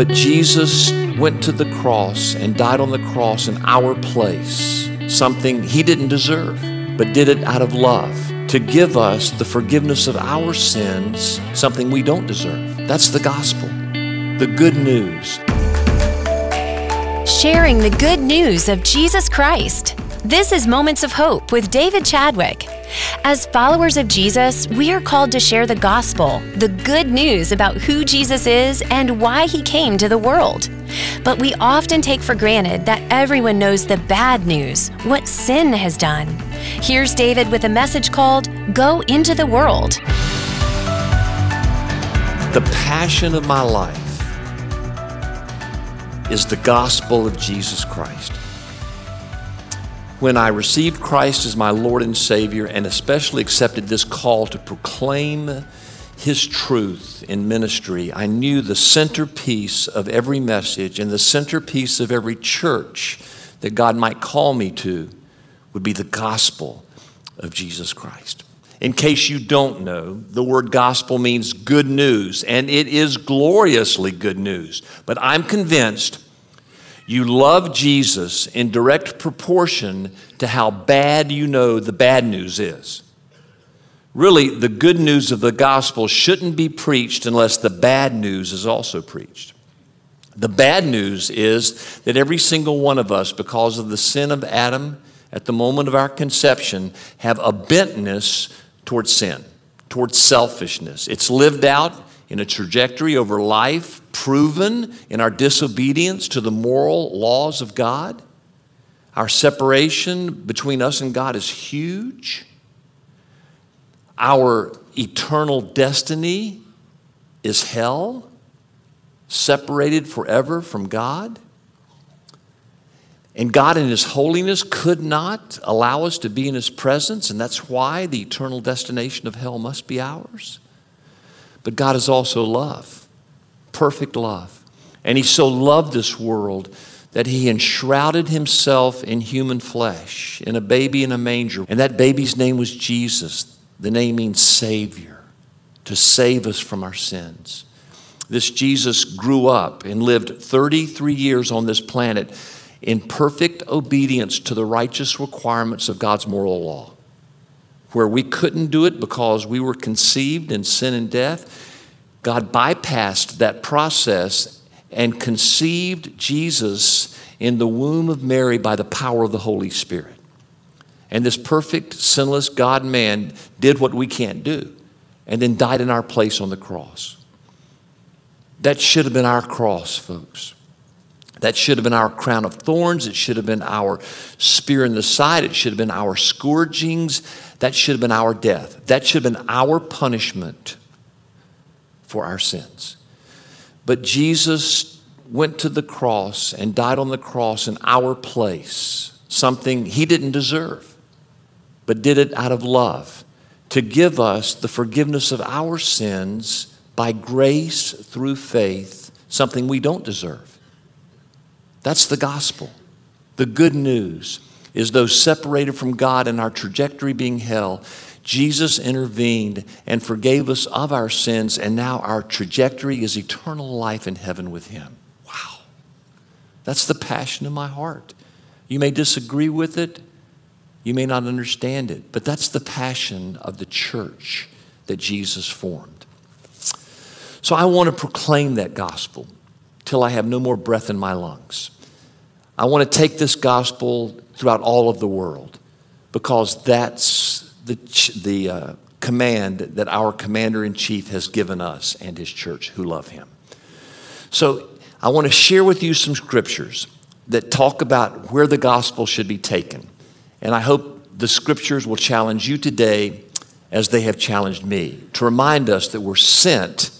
But Jesus went to the cross and died on the cross in our place, something he didn't deserve, but did it out of love to give us the forgiveness of our sins, something we don't deserve. That's the gospel, the good news. Sharing the good news of Jesus Christ. This is Moments of Hope with David Chadwick. As followers of Jesus, we are called to share the gospel, the good news about who Jesus is and why he came to the world. But we often take for granted that everyone knows the bad news, what sin has done. Here's David with a message called Go into the World. The passion of my life is the gospel of Jesus Christ when I received Christ as my Lord and Savior and especially accepted this call to proclaim His truth in ministry, I knew the centerpiece of every message and the centerpiece of every church that God might call me to would be the gospel of Jesus Christ. In case you don't know, the word gospel means good news, and it is gloriously good news. But I'm convinced you love Jesus in direct proportion to how bad you know the bad news is. Really, the good news of the gospel shouldn't be preached unless the bad news is also preached. The bad news is that every single one of us, because of the sin of Adam at the moment of our conception, have a bentness towards sin, towards selfishness. It's lived out in a trajectory over life, proven in our disobedience to the moral laws of God. Our separation between us and God is huge. Our eternal destiny is hell, separated forever from God. And God, in His holiness, could not allow us to be in His presence, and that's why the eternal destination of hell must be ours. But God is also love, perfect love. And He so loved this world that He enshrouded Himself in human flesh, in a baby in a manger. And that baby's name was Jesus. The name means Savior, to save us from our sins. This Jesus grew up and lived 33 years on this planet in perfect obedience to the righteous requirements of God's moral law where we couldn't do it because we were conceived in sin and death, God bypassed that process and conceived Jesus in the womb of Mary by the power of the Holy Spirit. And this perfect, sinless God man did what we can't do and then died in our place on the cross. That should have been our cross, folks. That should have been our crown of thorns. It should have been our spear in the side. It should have been our scourgings. That should have been our death. That should have been our punishment for our sins. But Jesus went to the cross and died on the cross in our place, something he didn't deserve, but did it out of love to give us the forgiveness of our sins by grace through faith, something we don't deserve. That's the gospel, the good news is those separated from God and our trajectory being hell, Jesus intervened and forgave us of our sins, and now our trajectory is eternal life in heaven with Him. Wow. That's the passion of my heart. You may disagree with it, you may not understand it, but that's the passion of the church that Jesus formed. So I want to proclaim that gospel till I have no more breath in my lungs. I want to take this gospel throughout all of the world because that's the, the uh, command that our commander in chief has given us and his church who love him. So I want to share with you some scriptures that talk about where the gospel should be taken. And I hope the scriptures will challenge you today as they have challenged me to remind us that we're sent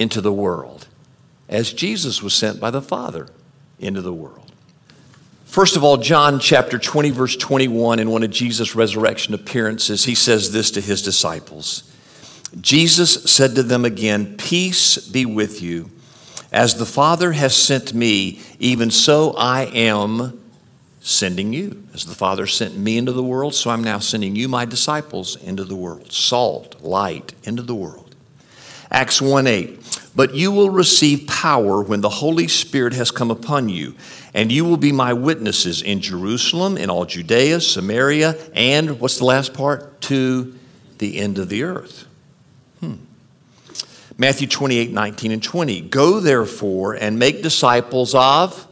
into the world as Jesus was sent by the Father into the world. First of all, John chapter 20, verse 21, in one of Jesus' resurrection appearances, he says this to his disciples Jesus said to them again, Peace be with you. As the Father has sent me, even so I am sending you. As the Father sent me into the world, so I'm now sending you, my disciples, into the world. Salt, light, into the world. Acts 1 8. But you will receive power when the Holy Spirit has come upon you, and you will be my witnesses in Jerusalem, in all Judea, Samaria, and what's the last part? To the end of the earth. Hmm. Matthew 28 19 and 20. Go therefore and make disciples of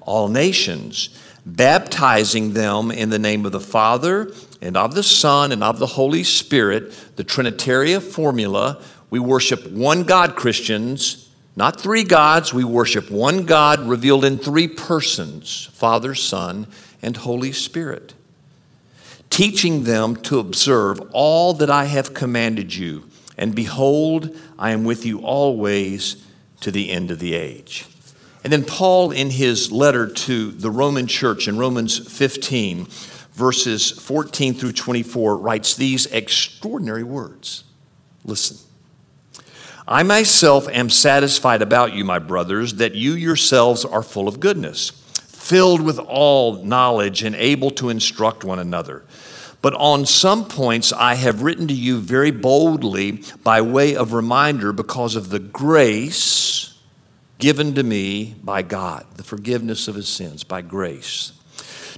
all nations, baptizing them in the name of the Father and of the Son and of the Holy Spirit, the Trinitarian formula we worship one God, Christians, not three gods. We worship one God revealed in three persons Father, Son, and Holy Spirit. Teaching them to observe all that I have commanded you. And behold, I am with you always to the end of the age. And then Paul, in his letter to the Roman church in Romans 15, verses 14 through 24, writes these extraordinary words. Listen. I myself am satisfied about you, my brothers, that you yourselves are full of goodness, filled with all knowledge, and able to instruct one another. But on some points I have written to you very boldly by way of reminder because of the grace given to me by God, the forgiveness of his sins by grace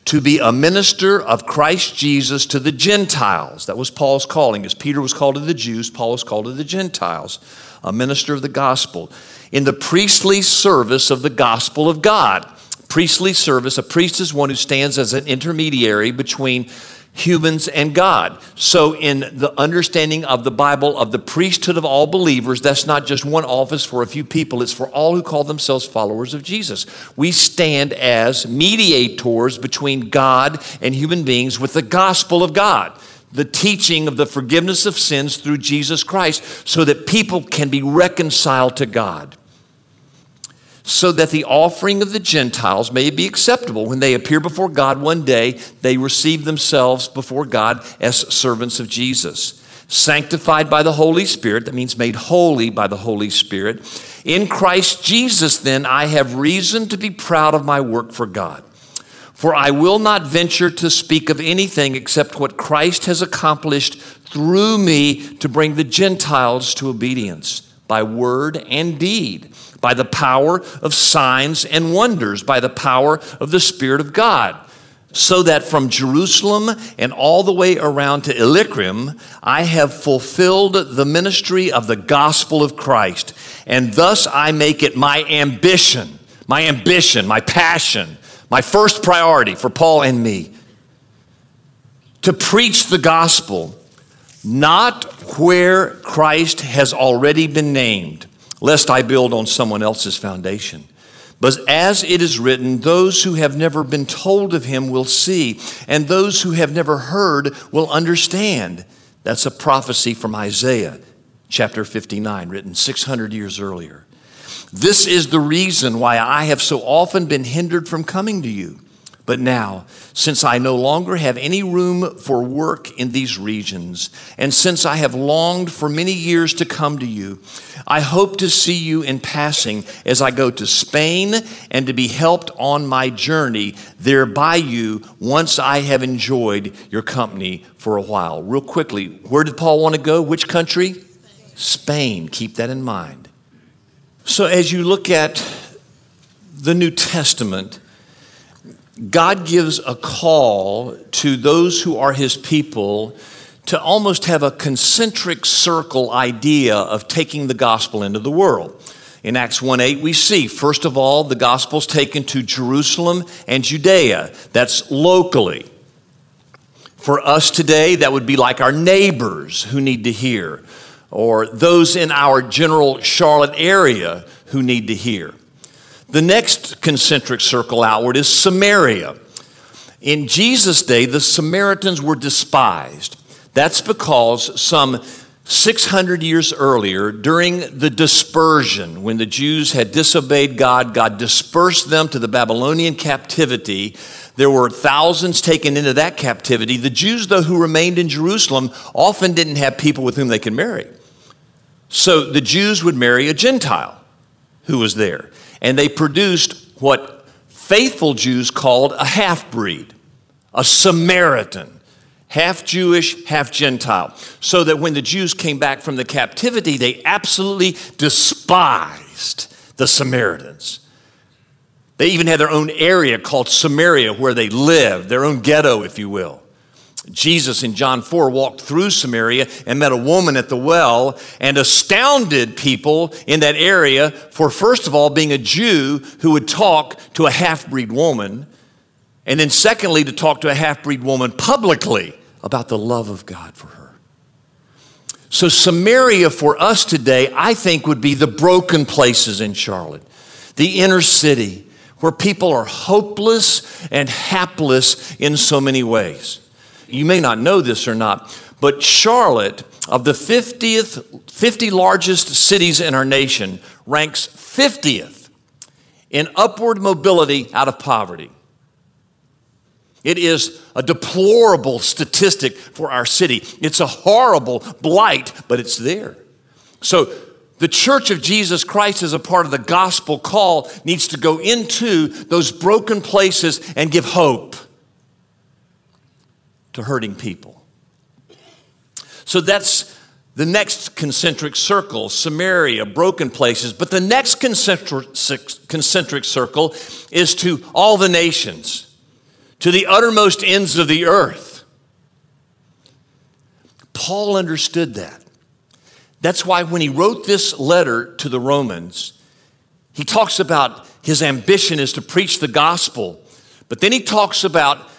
to be a minister of Christ Jesus to the Gentiles. That was Paul's calling. As Peter was called to the Jews, Paul was called to the Gentiles a minister of the gospel, in the priestly service of the gospel of God. Priestly service, a priest is one who stands as an intermediary between humans and God. So, in the understanding of the Bible of the priesthood of all believers, that's not just one office for a few people, it's for all who call themselves followers of Jesus. We stand as mediators between God and human beings with the gospel of God the teaching of the forgiveness of sins through Jesus Christ so that people can be reconciled to God. So that the offering of the Gentiles may be acceptable. When they appear before God one day, they receive themselves before God as servants of Jesus. Sanctified by the Holy Spirit, that means made holy by the Holy Spirit. In Christ Jesus, then, I have reason to be proud of my work for God. For I will not venture to speak of anything except what Christ has accomplished through me to bring the Gentiles to obedience by word and deed, by the power of signs and wonders, by the power of the Spirit of God. So that from Jerusalem and all the way around to Illyricum, I have fulfilled the ministry of the gospel of Christ. And thus I make it my ambition, my ambition, my passion my first priority for Paul and me to preach the gospel not where Christ has already been named, lest I build on someone else's foundation. But as it is written, those who have never been told of him will see, and those who have never heard will understand. That's a prophecy from Isaiah chapter 59, written 600 years earlier. This is the reason why I have so often been hindered from coming to you. But now, since I no longer have any room for work in these regions, and since I have longed for many years to come to you, I hope to see you in passing as I go to Spain and to be helped on my journey there by you once I have enjoyed your company for a while. Real quickly, where did Paul want to go? Which country? Spain. Keep that in mind. So, as you look at the New Testament, God gives a call to those who are his people to almost have a concentric circle idea of taking the gospel into the world. In Acts 1 8, we see, first of all, the gospel's taken to Jerusalem and Judea. That's locally. For us today, that would be like our neighbors who need to hear or those in our general Charlotte area who need to hear. The next concentric circle outward is Samaria. In Jesus' day, the Samaritans were despised. That's because some 600 years earlier, during the dispersion, when the Jews had disobeyed God, God dispersed them to the Babylonian captivity. There were thousands taken into that captivity. The Jews, though, who remained in Jerusalem, often didn't have people with whom they could marry. So the Jews would marry a Gentile who was there. And they produced what faithful Jews called a half breed, a Samaritan. half Jewish, half Gentile. So that when the Jews came back from the captivity, they absolutely despised the Samaritans. They even had their own area called Samaria where they lived, their own ghetto, if you will. Jesus in John 4 walked through Samaria and met a woman at the well and astounded people in that area for, first of all, being a Jew who would talk to a half breed woman, and then, secondly, to talk to a half breed woman publicly about the love of God for her. So, Samaria for us today, I think, would be the broken places in Charlotte, the inner city, where people are hopeless and hapless in so many ways. You may not know this or not, but Charlotte, of the 50th, 50 largest cities in our nation, ranks 50th in upward mobility out of poverty. It is a deplorable statistic for our city. It's a horrible blight, but it's there. So, the church of Jesus Christ, as a part of the gospel call, needs to go into those broken places and give hope to hurting people. So, that's the next concentric circle Samaria, broken places. But the next concentric, concentric circle is to all the nations to the uttermost ends of the earth. Paul understood that. That's why when he wrote this letter to the Romans, he talks about his ambition is to preach the gospel, but then he talks about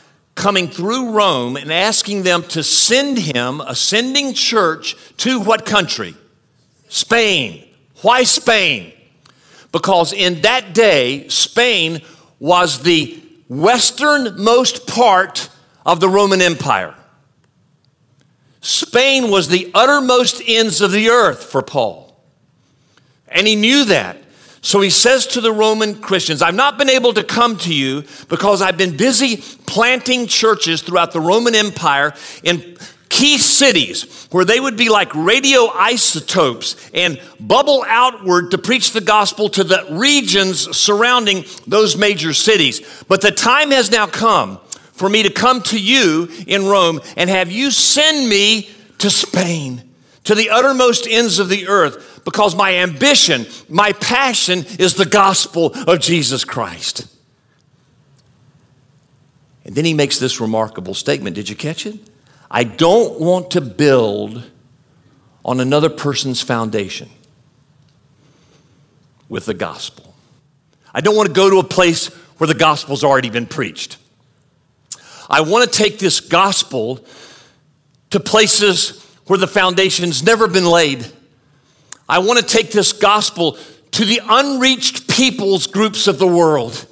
coming through Rome and asking them to send him a sending church to what country? Spain. Why Spain? Because in that day, Spain was the westernmost part of the Roman Empire. Spain was the uttermost ends of the earth for Paul. And he knew that. So he says to the Roman Christians, I've not been able to come to you because I've been busy planting churches throughout the Roman Empire in key cities where they would be like radioisotopes and bubble outward to preach the gospel to the regions surrounding those major cities. But the time has now come for me to come to you in Rome and have you send me to Spain, to the uttermost ends of the earth, because my ambition, my passion is the gospel of Jesus Christ. And then he makes this remarkable statement. Did you catch it? I don't want to build on another person's foundation with the gospel. I don't want to go to a place where the gospel's already been preached. I want to take this gospel to places where the foundation's never been laid. I want to take this gospel to the unreached peoples groups of the world.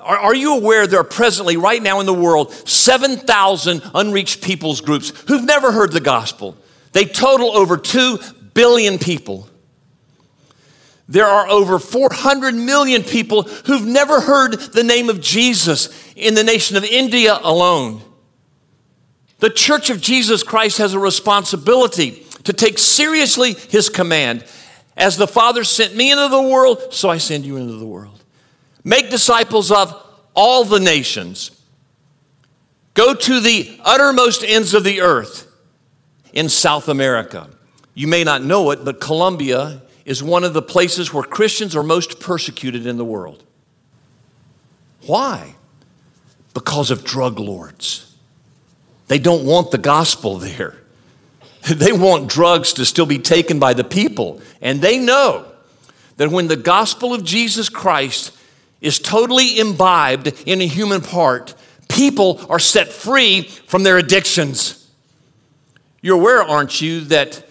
Are, are you aware there are presently, right now in the world, 7,000 unreached peoples groups who've never heard the gospel? They total over 2 billion people. There are over 400 million people who've never heard the name of Jesus in the nation of India alone. The Church of Jesus Christ has a responsibility to take seriously His command. As the Father sent me into the world, so I send you into the world. Make disciples of all the nations. Go to the uttermost ends of the earth in South America. You may not know it, but Colombia is one of the places where Christians are most persecuted in the world. Why? Because of drug lords. They don't want the gospel there. They want drugs to still be taken by the people. And they know that when the gospel of Jesus Christ is totally imbibed in a human heart, people are set free from their addictions. You're aware, aren't you, that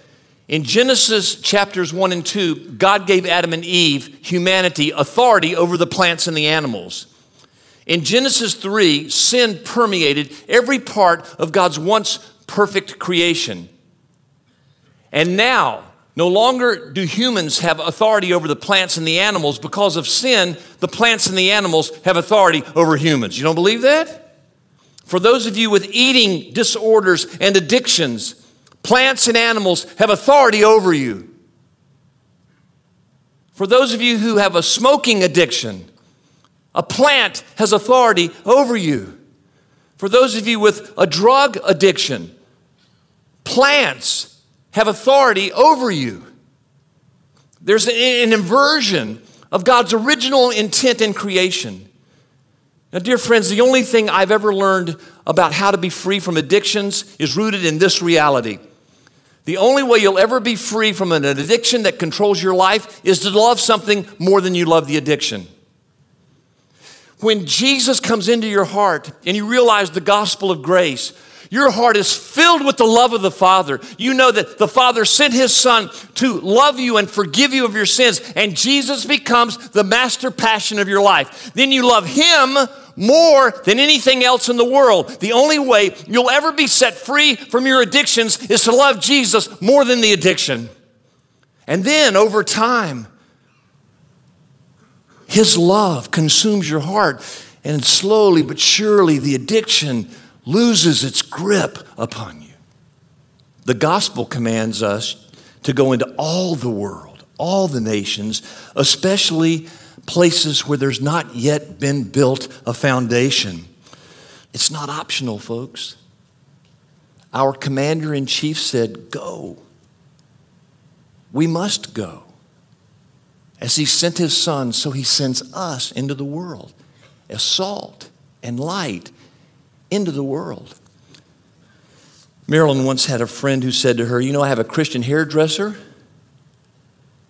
in Genesis chapters 1 and 2, God gave Adam and Eve, humanity, authority over the plants and the animals. In Genesis 3, sin permeated every part of God's once perfect creation. And now, no longer do humans have authority over the plants and the animals. Because of sin, the plants and the animals have authority over humans. You don't believe that? For those of you with eating disorders and addictions, plants and animals have authority over you. For those of you who have a smoking addiction, a plant has authority over you. For those of you with a drug addiction, plants have authority over you. There's an inversion of God's original intent in creation. Now, dear friends, the only thing I've ever learned about how to be free from addictions is rooted in this reality. The only way you'll ever be free from an addiction that controls your life is to love something more than you love the addiction. When Jesus comes into your heart and you realize the gospel of grace, your heart is filled with the love of the Father. You know that the Father sent His Son to love you and forgive you of your sins, and Jesus becomes the master passion of your life. Then you love Him more than anything else in the world. The only way you'll ever be set free from your addictions is to love Jesus more than the addiction. And then over time, his love consumes your heart, and slowly but surely the addiction loses its grip upon you. The gospel commands us to go into all the world, all the nations, especially places where there's not yet been built a foundation. It's not optional, folks. Our commander in chief said, Go. We must go. As he sent his son, so he sends us into the world as salt and light into the world. Marilyn once had a friend who said to her, You know, I have a Christian hairdresser,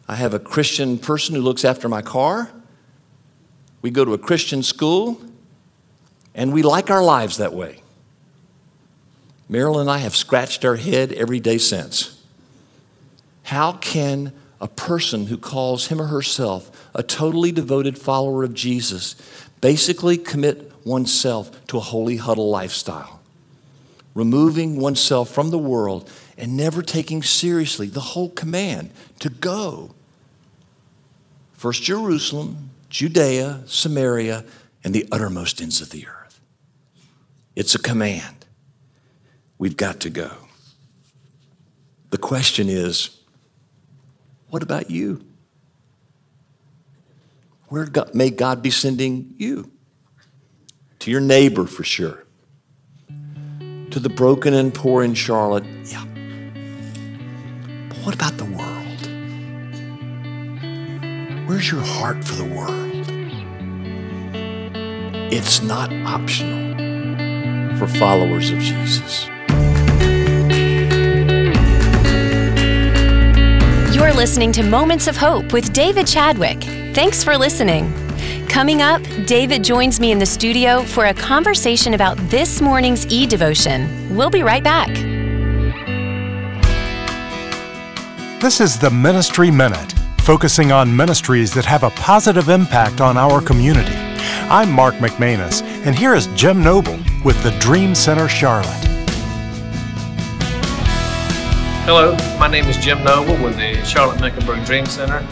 I have a Christian person who looks after my car, we go to a Christian school, and we like our lives that way. Marilyn and I have scratched our head every day since. How can a person who calls him or herself a totally devoted follower of Jesus basically commit oneself to a holy huddle lifestyle, removing oneself from the world and never taking seriously the whole command to go. First Jerusalem, Judea, Samaria, and the uttermost ends of the earth. It's a command. We've got to go. The question is, what about you? Where God, may God be sending you? To your neighbor, for sure. To the broken and poor in Charlotte, yeah. But what about the world? Where's your heart for the world? It's not optional for followers of Jesus. You're listening to Moments of Hope with David Chadwick. Thanks for listening. Coming up, David joins me in the studio for a conversation about this morning's e devotion. We'll be right back. This is the Ministry Minute, focusing on ministries that have a positive impact on our community. I'm Mark McManus, and here is Jim Noble with the Dream Center Charlotte. Hello, my name is Jim Noble with the Charlotte Mecklenburg Dream Center.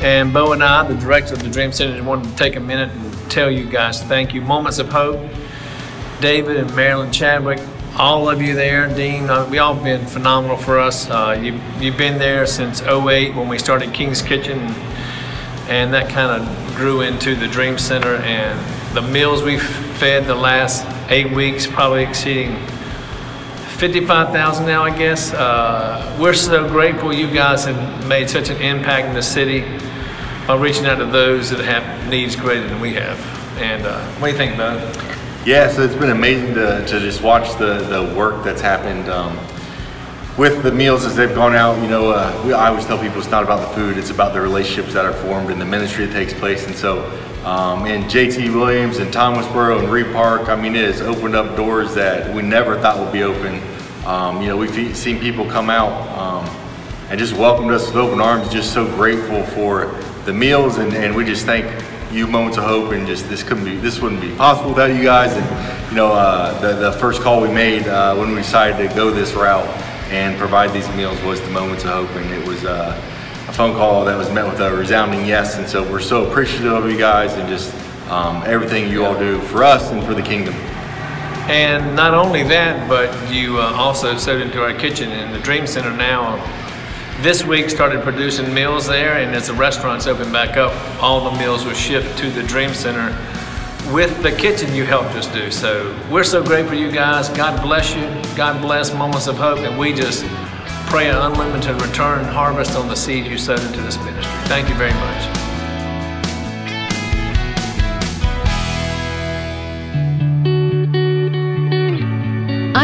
And Bo and I, the director of the Dream Center, wanted to take a minute and tell you guys thank you. Moments of Hope, David and Marilyn Chadwick, all of you there, Dean, uh, we all been phenomenal for us. Uh, you, you've been there since 08 when we started King's Kitchen, and that kind of grew into the Dream Center. And the meals we've fed the last eight weeks, probably exceeding 55,000 now, I guess. Uh, we're so grateful you guys have made such an impact in the city by reaching out to those that have needs greater than we have. And uh, what do you think, Bo? Yeah, so it's been amazing to, to just watch the, the work that's happened um, with the meals as they've gone out. You know, uh, we, I always tell people it's not about the food, it's about the relationships that are formed and the ministry that takes place. And so, um, and JT Williams and Thomasboro and Reid Park, I mean, it has opened up doors that we never thought would be open. Um, you know, we've seen people come out um, and just welcomed us with open arms, just so grateful for the meals. And, and we just thank you moments of hope and just this couldn't be this wouldn't be possible without you guys and you know uh, the, the first call we made uh, when we decided to go this route and provide these meals was the moments of hope and it was uh, phone call that was met with a resounding yes and so we're so appreciative of you guys and just um, everything you all do for us and for the kingdom and not only that but you uh, also sewed into our kitchen in the dream center now this week started producing meals there and as the restaurants open back up all the meals were shipped to the dream center with the kitchen you helped us do. So we're so grateful you guys. God bless you. God bless Moments of Hope. And we just pray an unlimited return harvest on the seed you sowed into this ministry. Thank you very much.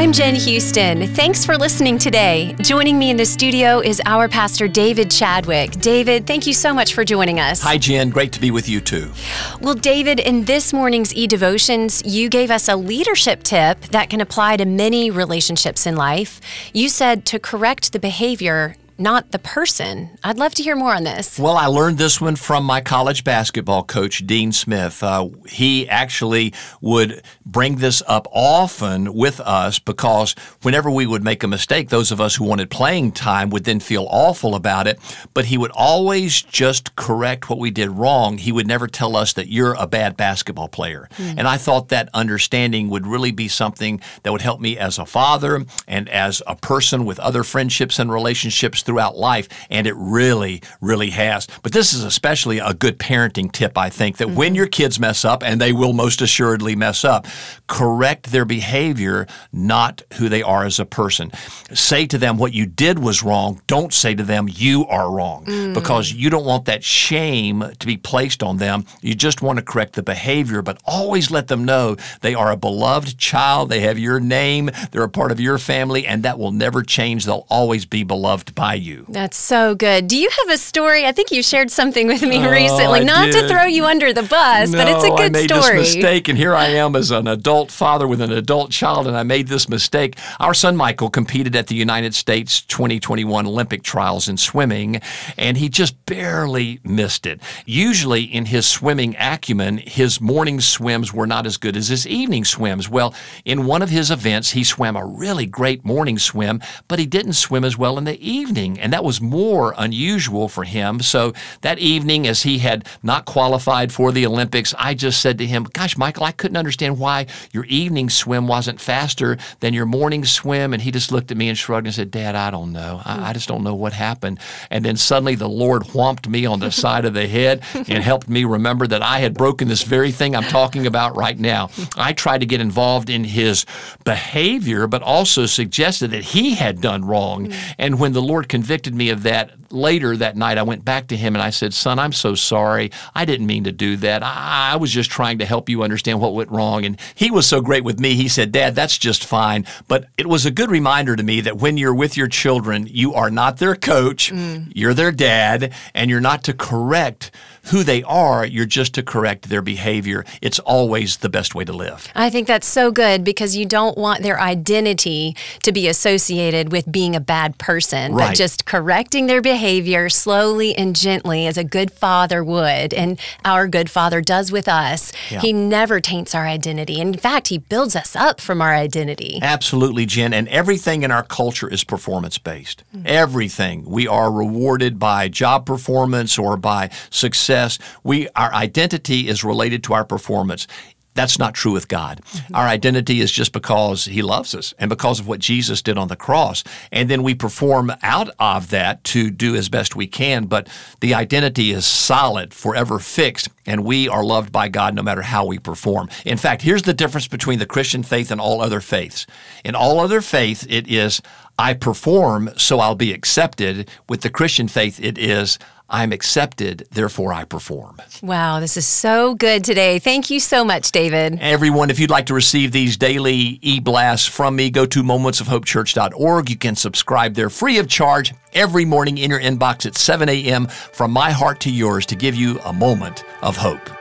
I'm Jen Houston. Thanks for listening today. Joining me in the studio is our pastor, David Chadwick. David, thank you so much for joining us. Hi, Jen. Great to be with you too. Well, David, in this morning's e devotions, you gave us a leadership tip that can apply to many relationships in life. You said to correct the behavior, not the person. I'd love to hear more on this. Well, I learned this one from my college basketball coach, Dean Smith. Uh, he actually would bring this up often with us because whenever we would make a mistake, those of us who wanted playing time would then feel awful about it. But he would always just correct what we did wrong. He would never tell us that you're a bad basketball player. Mm. And I thought that understanding would really be something that would help me as a father and as a person with other friendships and relationships throughout life, and it really, really has. But this is especially a good parenting tip, I think, that mm-hmm. when your kids mess up, and they will most assuredly mess up, correct their behavior, not who they are as a person. Say to them what you did was wrong. Don't say to them you are wrong mm. because you don't want that shame to be placed on them. You just want to correct the behavior, but always let them know they are a beloved child. They have your name, they're a part of your family, and that will never change. They'll always be beloved by you. That's so good. Do you have a story? I think you shared something with me oh, recently. I Not did. to throw you under the bus, no, but it's a good I made story. This mistake, and here I am as an adult father with an adult child, and I made this mistake. Our son Michael competed at the United States 2021 Olympic trials in swimming, and he just barely missed it. Usually, in his swimming acumen, his morning swims were not as good as his evening swims. Well, in one of his events, he swam a really great morning swim, but he didn't swim as well in the evening evening, and that was more unusual for him. So that evening, as he had not qualified for the Olympics, I just said to him, Gosh, Michael, I couldn't understand why your evening swim wasn't faster than your morning swim. And he just looked at me and shrugged and said, Dad, I don't know. I, I just don't know what happened. And then suddenly the Lord whomped me on the side of the head and helped me remember that I had broken this very thing I'm talking about right now. I tried to get involved in his behavior, but also suggested that he had done wrong. Mm. And when the Lord convicted me of that later that night, I went back to him and I said, Son, I'm so sorry. I didn't mean to do that. I, I was just trying to help you understand what went wrong. And he was so great with me. He said, Dad, that's just fine. But it was a good reminder to me that when you're with your children, you are not their coach, mm. you're their dad, and you're not to correct who they are, you're just to correct their behavior. It's always the best way to live. I think that's so good because you don't want their identity to be associated with being a bad person, right. but just correcting their behavior slowly and gently as a good father would. And our good father does with us. Yeah. He never taints our identity. In fact, he builds us up from our identity. Absolutely, Jen. And everything in our culture is performance based. Mm-hmm. Everything. We are rewarded by job performance or by success success, we our identity is related to our performance. That's not true with God. Mm-hmm. Our identity is just because He loves us and because of what Jesus did on the cross. And then we perform out of that to do as best we can. But the identity is solid, forever fixed, and we are loved by God no matter how we perform. In fact, here's the difference between the Christian faith and all other faiths. In all other faith, it is, I perform, so I'll be accepted. With the Christian faith, it is, I'm accepted, therefore I perform. Wow, this is so good today. Thank you so much, David. Everyone, if you'd like to receive these daily e blasts from me, go to momentsofhopechurch.org. You can subscribe there free of charge every morning in your inbox at 7 a.m. from my heart to yours to give you a moment of hope.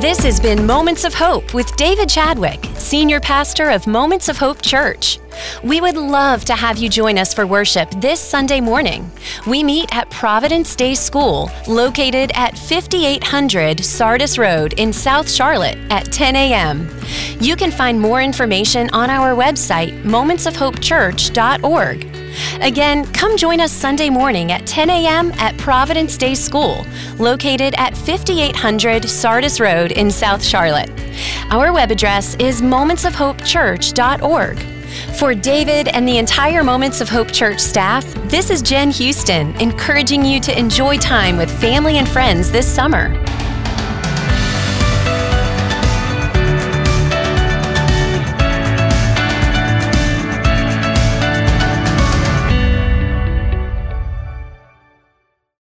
This has been Moments of Hope with David Chadwick, Senior Pastor of Moments of Hope Church. We would love to have you join us for worship this Sunday morning. We meet at Providence Day School, located at 5800 Sardis Road in South Charlotte at 10 a.m. You can find more information on our website, momentsofhopechurch.org. Again, come join us Sunday morning at 10 a.m. at Providence Day School, located at 5800 Sardis Road in South Charlotte. Our web address is momentsofhopechurch.org. For David and the entire Moments of Hope Church staff, this is Jen Houston, encouraging you to enjoy time with family and friends this summer.